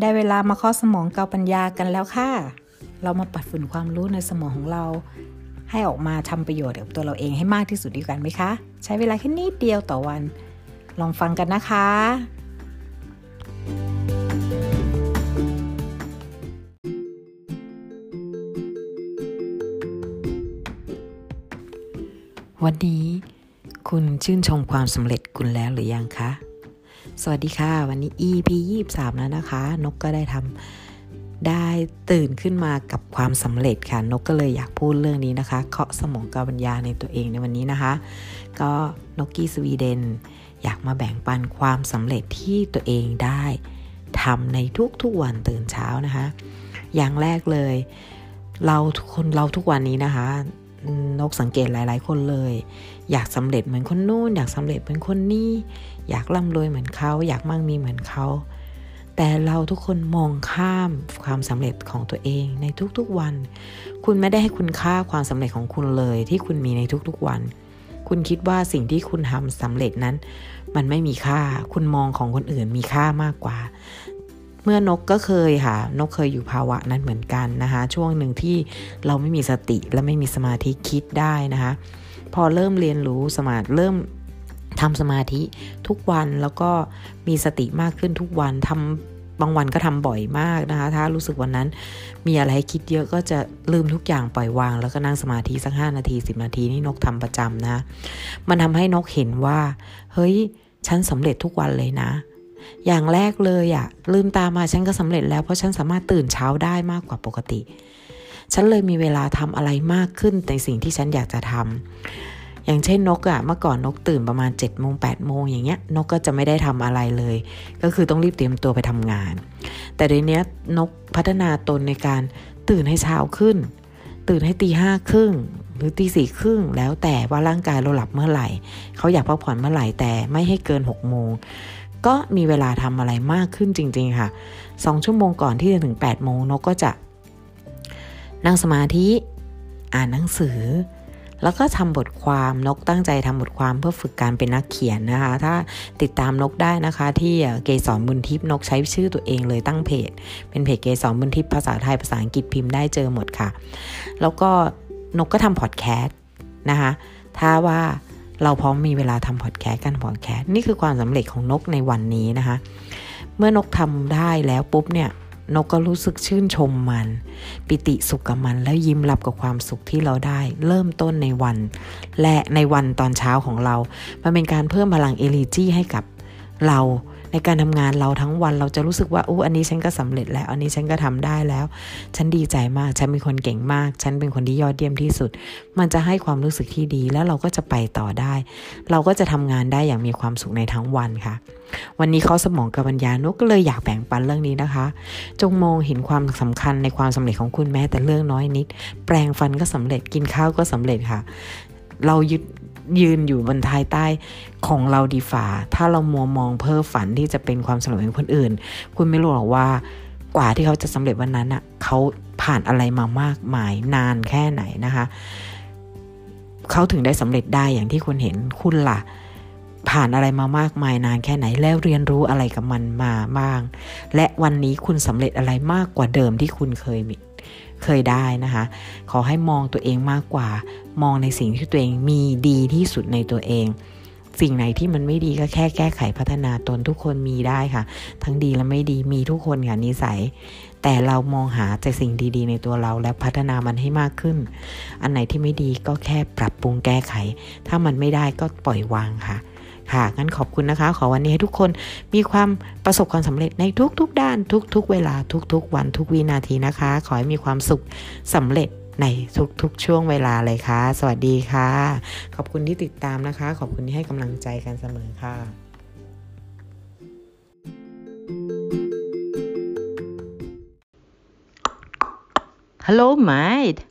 ได้เวลามาข้อสมองเกาปัญญากันแล้วค่ะ เรามาปัดฝุ่นความรู้ในสมองของเรา ให้ออกมาทำประโยชน์กับตัวเราเองให้มากที่สุดดีกันไหมคะ ใช้เวลาแค่นิดเดียวต่อวัน ลองฟังกันนะคะ วันนี้คุณชื่นชมความสำเร็จคุณแล้วหรือยังคะ สวัสดีค่ะ วันนี้ EP 23 แล้วนะคะ นกก็ได้ทำได้ตื่นขึ้นมากับความสำเร็จค่ะ นกก็เลยอยากพูดเรื่องนี้นะคะ เคาะสมองกาบัญญาในตัวเองในวันนี้นะคะ ก็นกกี้สวีเดน อยากมาแบ่งปันความสำเร็จที่ตัวเองได้ทำในทุกๆวันตื่นเช้านะคะ อย่างแรกเลย เราคนเราทุกวันนี้นะคะ นกสังเกตหลาย ๆ คนเลย อยากสำเร็จเหมือนคนนู้นอยากสำเร็จเหมือนคนนี้ อยากร่ำรวยเหมือนเขา อยากมั่งมีเหมือนเขา แต่เราทุกคนมองข้ามความสำเร็จของตัวเองในทุกๆวัน คุณไม่ได้ให้คุณค่าความสำเร็จของคุณเลย ที่คุณมีในทุกๆวัน คุณคิดว่าสิ่งที่คุณทำสำเร็จนั้น มันไม่มีค่า คุณมองของคนอื่นมีค่ามากกว่า เมื่อนกก็เคยค่ะ นกเคยอยู่ภาวะนั้นเหมือนกันนะคะ ช่วงหนึ่งที่เราไม่มีสติและไม่มีสมาธิคิดได้นะคะ พอเริ่มเรียนรู้สมาธิเริ่มทำสมาธิทุกวันแล้วก็มีสติมากขึ้นทุกวันทำบางวันก็ทำบ่อยมากนะคะ ถ้ารู้สึกวันนั้นมีอะไรให้คิดเยอะก็จะลืมทุกอย่างปล่อยวาง แล้วก็นั่งสมาธิสักห้านาทีสิบนาทีนี่นกทำประจำนะ มันทำให้นกเห็นว่า เฮ้ย ฉันสำเร็จทุกวันเลยนะ อย่างแรกเลยอะลืมตามาฉันก็สำเร็จแล้วเพราะฉันสามารถตื่นเช้าได้มากกว่าปกติ ฉันเลยมีเวลาทำอะไรมากขึ้นในสิ่งที่ฉันอยากจะทำอย่างเช่นนกอะเมื่อก่อนนกตื่นประมาณ7จ็ดโมงแปดโมงอย่างเงี้ย นกก็จะไม่ได้ทำอะไรเลย ก็คือต้องรีบเตรียมตัวไปทำงาน แต่เดี๋ยวนี้นกพัฒนาตนในการตื่นให้เช้าขึ้น ตื่นให้ตีห้าครึ่งหรือตีสี่ครึ่งแล้วแต่ว่าร่างกายเราหลับเมื่อไหร่ เขาอยากพักผ่อนเมื่อไหร่แต่ไม่ให้เกิน6กโมง ก็มีเวลาทำอะไรมากขึ้นจริง ๆ ค่ะสองชั่วโมงก่อนที่จะถึง 8 โมงนกก็จะนั่งสมาธิ อ่านหนังสือ แล้วก็ทำบทความนกตั้งใจทำบทความเพื่อฝึกการเป็นนักเขียนนะคะ ถ้าติดตามนกได้นะคะ ที่เกสรบุญทิพย์นกใช้ชื่อตัวเองเลยตั้งเพจ เป็นเพจเกสรบุญทิพย์ภาษาไทยภาษาอังกฤษพิมพ์ได้เจอหมดค่ะ แล้วก็นกก็ทำพอดแคสต์นะคะ ถ้าว่า เราพร้อมมีเวลาทำพอดแคสต์กันพอดแคสต์นี่คือความสำเร็จของนกในวันนี้นะคะ เมื่อนกทำได้แล้วปุ๊บเนี่ยนกก็รู้สึกชื่นชมมัน ปิติสุขกับมันแล้วยิ้มรับกับความสุขที่เราได้ เริ่มต้นในวัน และในวันตอนเช้าของเรา มันเป็นการเพิ่มพลังเอลิจีให้กับเรา ในการทำงานเราทั้งวันเราจะรู้สึกว่าอู้อันนี้ฉันก็สำเร็จแล้ว อันนี้ฉันก็ทำได้แล้ว ฉันดีใจมาก ฉันเป็นคนเก่งมาก ฉันเป็นคนที่ยอดเยี่ยมที่สุด มันจะให้ความรู้สึกที่ดีแล้วเราก็จะไปต่อได้ เราก็จะทำงานได้อย่างมีความสุขในทั้งวันค่ะ วันนี้เขาสมองกับปัญญานุก็เลยอยากแบ่งปันเรื่องนี้นะคะ จงมองเห็นความสำคัญในความสำเร็จของคุณแม้แต่เรื่องน้อยนิด แปลงฟันก็สำเร็จกินข้าวก็สำเร็จค่ะ เรายึด ยืนอยู่บนท้ายใต้ของเราดีฝ่า ถ้าเรามัวมองเพ้อฝันที่จะเป็นความสำเร็จของคนอื่น คุณไม่รู้หรอกว่ากว่าที่เขาจะสำเร็จวันนั้นอะเขาผ่านอะไรมามากมายนานแค่ไหนนะคะ เขาถึงได้สำเร็จได้อย่างที่คุณเห็นคุณล่ะ ผ่านอะไรมามากมายนานแค่ไหนแล้วเรียนรู้อะไรกับมันมาบ้าง และวันนี้คุณสำเร็จอะไรมากกว่าเดิมที่คุณเคยมีเคยได้นะคะ ขอให้มองตัวเองมากกว่า มองในสิ่งที่ตัวเองมีดีที่สุดในตัวเอง สิ่งไหนที่มันไม่ดีก็แค่แก้ไขพัฒนาตนทุกคนมีได้ค่ะ ทั้งดีและไม่ดีมีทุกคนค่ะนิสัย แต่เรามองหาแต่สิ่งดีๆ ในตัวเราและพัฒนามันให้มากขึ้น อันไหนที่ไม่ดีก็แค่ปรับปรุงแก้ไข ถ้ามันไม่ได้ก็ปล่อยวางค่ะค่ะ งั้นขอบคุณนะคะ ขอวันนี้ให้ทุกคนมีความประสบความสำเร็จในทุกๆด้าน ทุกๆ เวลาทุกๆ วันทุกวินาทีนะคะ ขอให้มีความสุขสำเร็จ ในทุกๆ ช่วงเวลาเลยค่ะ สวัสดีค่ะ ขอบคุณที่ติดตามนะคะ ขอบคุณที่ให้กำลังใจกันเสมอค่ะ Hello, mate.